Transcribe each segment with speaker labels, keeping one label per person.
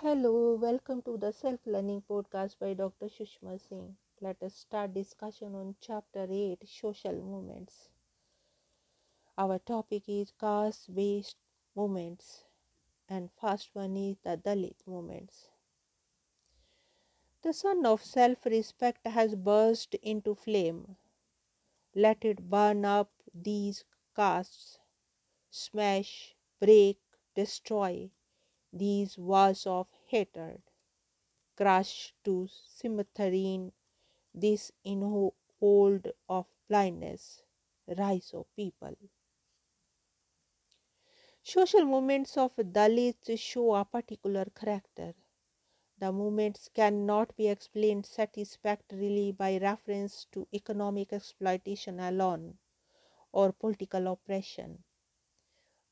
Speaker 1: Hello, welcome to the Self Learning Podcast by Dr. Sushma Singh. Let us start discussion on Chapter 8 Social Movements. Our topic is caste based movements, and first one is the Dalit movements. The sun of self respect has burst into flame. Let it burn up these castes, smash, break, destroy these walls of hatred crush to symmetry this hold of blindness, rise of people. Social movements of Dalits show a particular character. The movements cannot be explained satisfactorily by reference to economic exploitation alone or political oppression,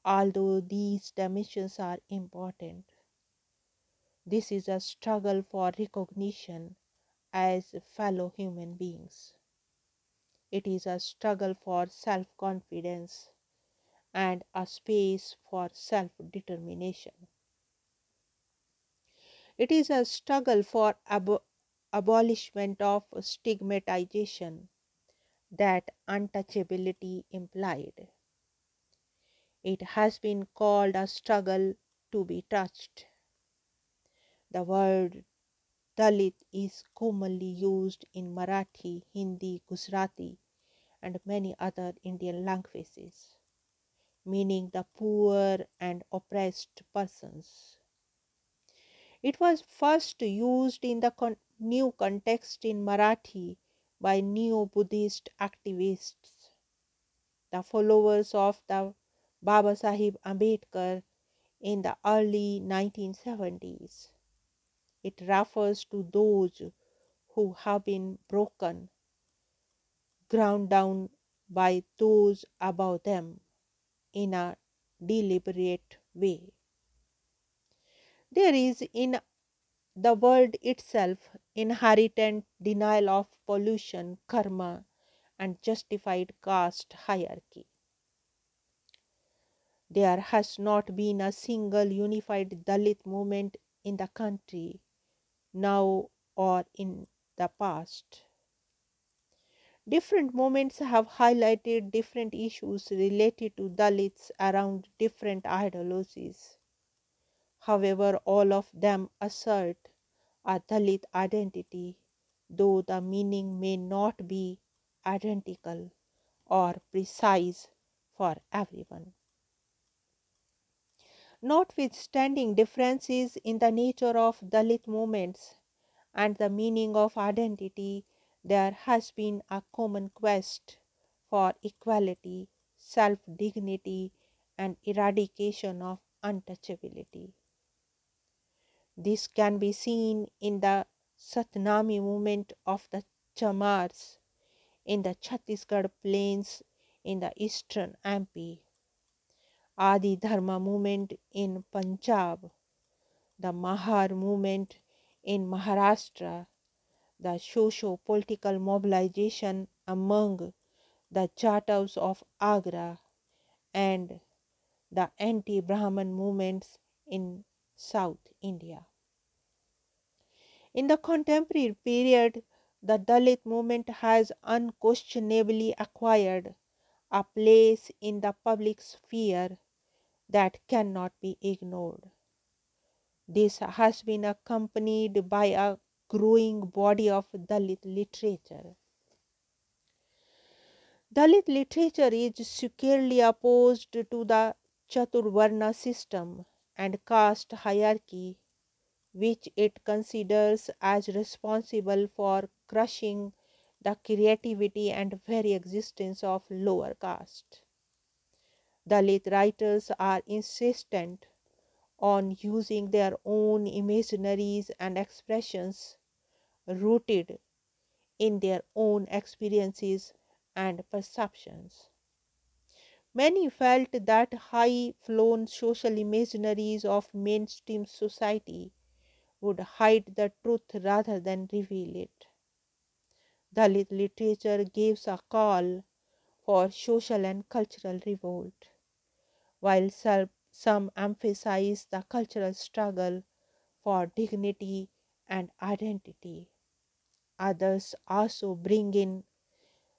Speaker 1: although these dimensions are important. This is a struggle for recognition as fellow human beings. It is a struggle for self confidence and a space for self determination. It is a struggle for ab- abolishment of stigmatization that untouchability implied. It has been called a struggle to be touched. The word Dalit is commonly used in Marathi, Hindi, Gujarati, and many other Indian languages, meaning the poor and oppressed persons. It was first used in the con- new context in Marathi by neo Buddhist activists, the followers of the Baba Sahib Ambedkar in the early 1970s. It refers to those who have been broken, ground down by those above them in a deliberate way. There is in the world itself inherent denial of pollution, karma, and justified caste hierarchy. There has not been a single unified Dalit movement in the country now or in the past. Different movements have highlighted different issues related to Dalits around different ideologies. However, all of them assert a Dalit identity, though the meaning may not be identical or precise for everyone. Notwithstanding differences in the nature of Dalit movements and the meaning of identity, there has been a common quest for equality, self dignity, and eradication of untouchability. This can be seen in the Satnami movement of the Chamars in the Chhattisgarh plains in the eastern MP Adi Dharma movement in Punjab, the Mahar movement in Maharashtra, the socio political mobilization among the Jatavs of Agra, and the anti Brahman movements in South India. In the contemporary period, the Dalit movement has unquestionably acquired a place in the public sphere that cannot be ignored. This has been accompanied by a growing body of Dalit literature. Dalit literature is securely opposed to the Chaturvarna system and caste hierarchy, which it considers as responsible for crushing the creativity and very existence of lower caste. Dalit writers are insistent on using their own imaginaries and expressions rooted in their own experiences and perceptions. Many felt that high flown social imaginaries of mainstream society would hide the truth rather than reveal it. Dalit literature gives a call for social and cultural revolt while some emphasize the cultural struggle for dignity and identity. Others also bring in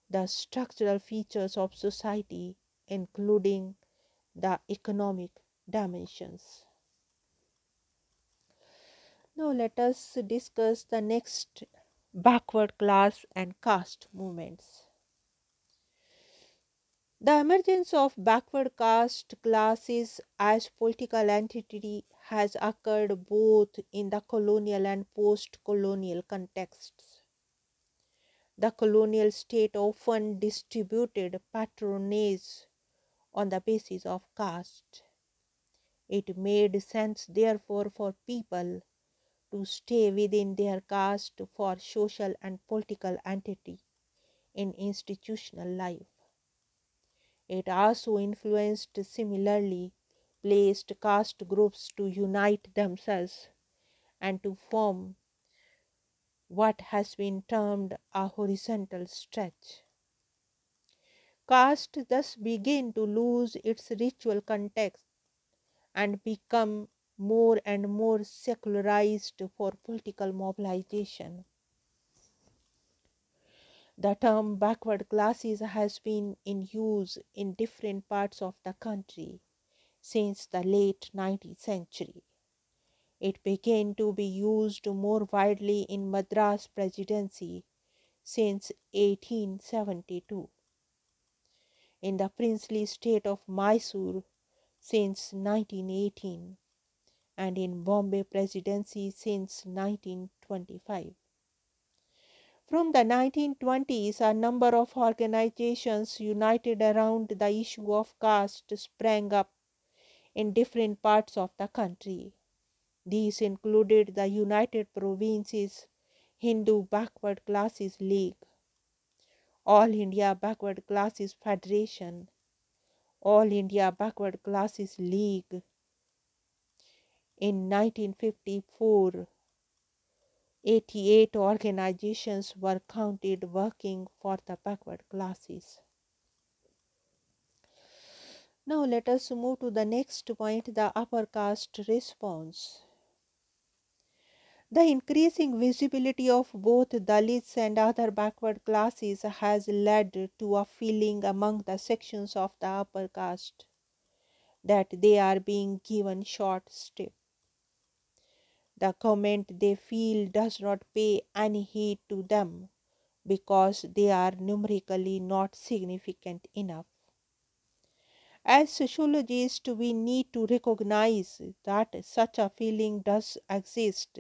Speaker 1: the structural features of society, including the economic dimensions. Now, let us discuss the next backward class and caste movements. The emergence of backward caste classes as political entity has occurred both in the colonial and post colonial contexts. The colonial state often distributed patronage on the basis of caste. It made sense, therefore, for people to stay within their caste for social and political entity in institutional life. It also influenced similarly placed caste groups to unite themselves and to form what has been termed a horizontal stretch. Caste thus began to lose its ritual context and become more and more secularized for political mobilization. The term backward classes has been in use in different parts of the country since the late 19th century. It began to be used more widely in Madras Presidency since 1872, in the princely state of Mysore since 1918, and in Bombay Presidency since 1925. From the 1920s, a number of organizations united around the issue of caste sprang up in different parts of the country. These included the United Provinces Hindu Backward Classes League, All India Backward Classes Federation, All India Backward Classes League. In 1954, 88 organizations were counted working for the backward classes. Now let us move to the next point the upper caste response. The increasing visibility of both Dalits and other backward classes has led to a feeling among the sections of the upper caste that they are being given short shrift. The comment they feel does not pay any heed to them because they are numerically not significant enough. As sociologists, we need to recognize that such a feeling does exist,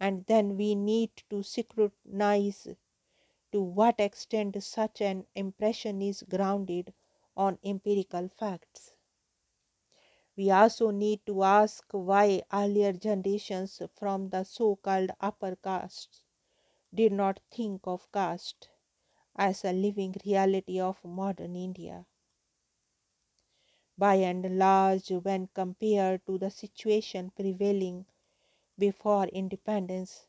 Speaker 1: and then we need to scrutinize to what extent such an impression is grounded on empirical facts. We also need to ask why earlier generations from the so called upper castes did not think of caste as a living reality of modern India. By and large, when compared to the situation prevailing before independence,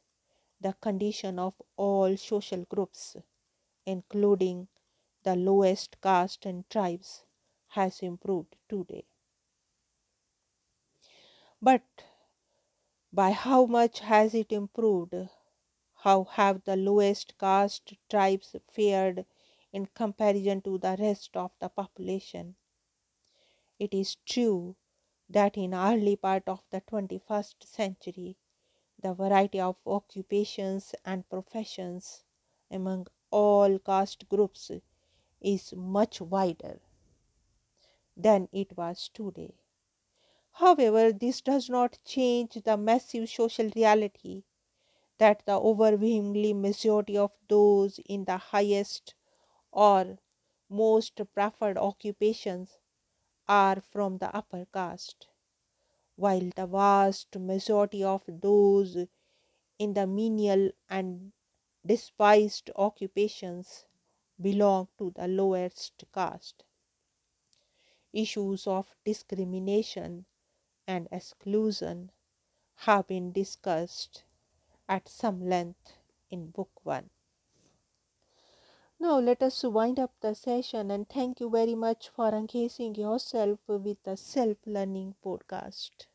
Speaker 1: the condition of all social groups, including the lowest caste and tribes, has improved today. But by how much has it improved? How have the lowest caste tribes fared in comparison to the rest of the population? It is true that in early part of the 21st century, the variety of occupations and professions among all caste groups is much wider than it was today. However, this does not change the massive social reality that the overwhelmingly majority of those in the highest or most preferred occupations are from the upper caste, while the vast majority of those in the menial and despised occupations belong to the lowest caste. Issues of discrimination and exclusion have been discussed at some length in Book 1. Now, let us wind up the session and thank you very much for engaging yourself with the Self Learning Podcast.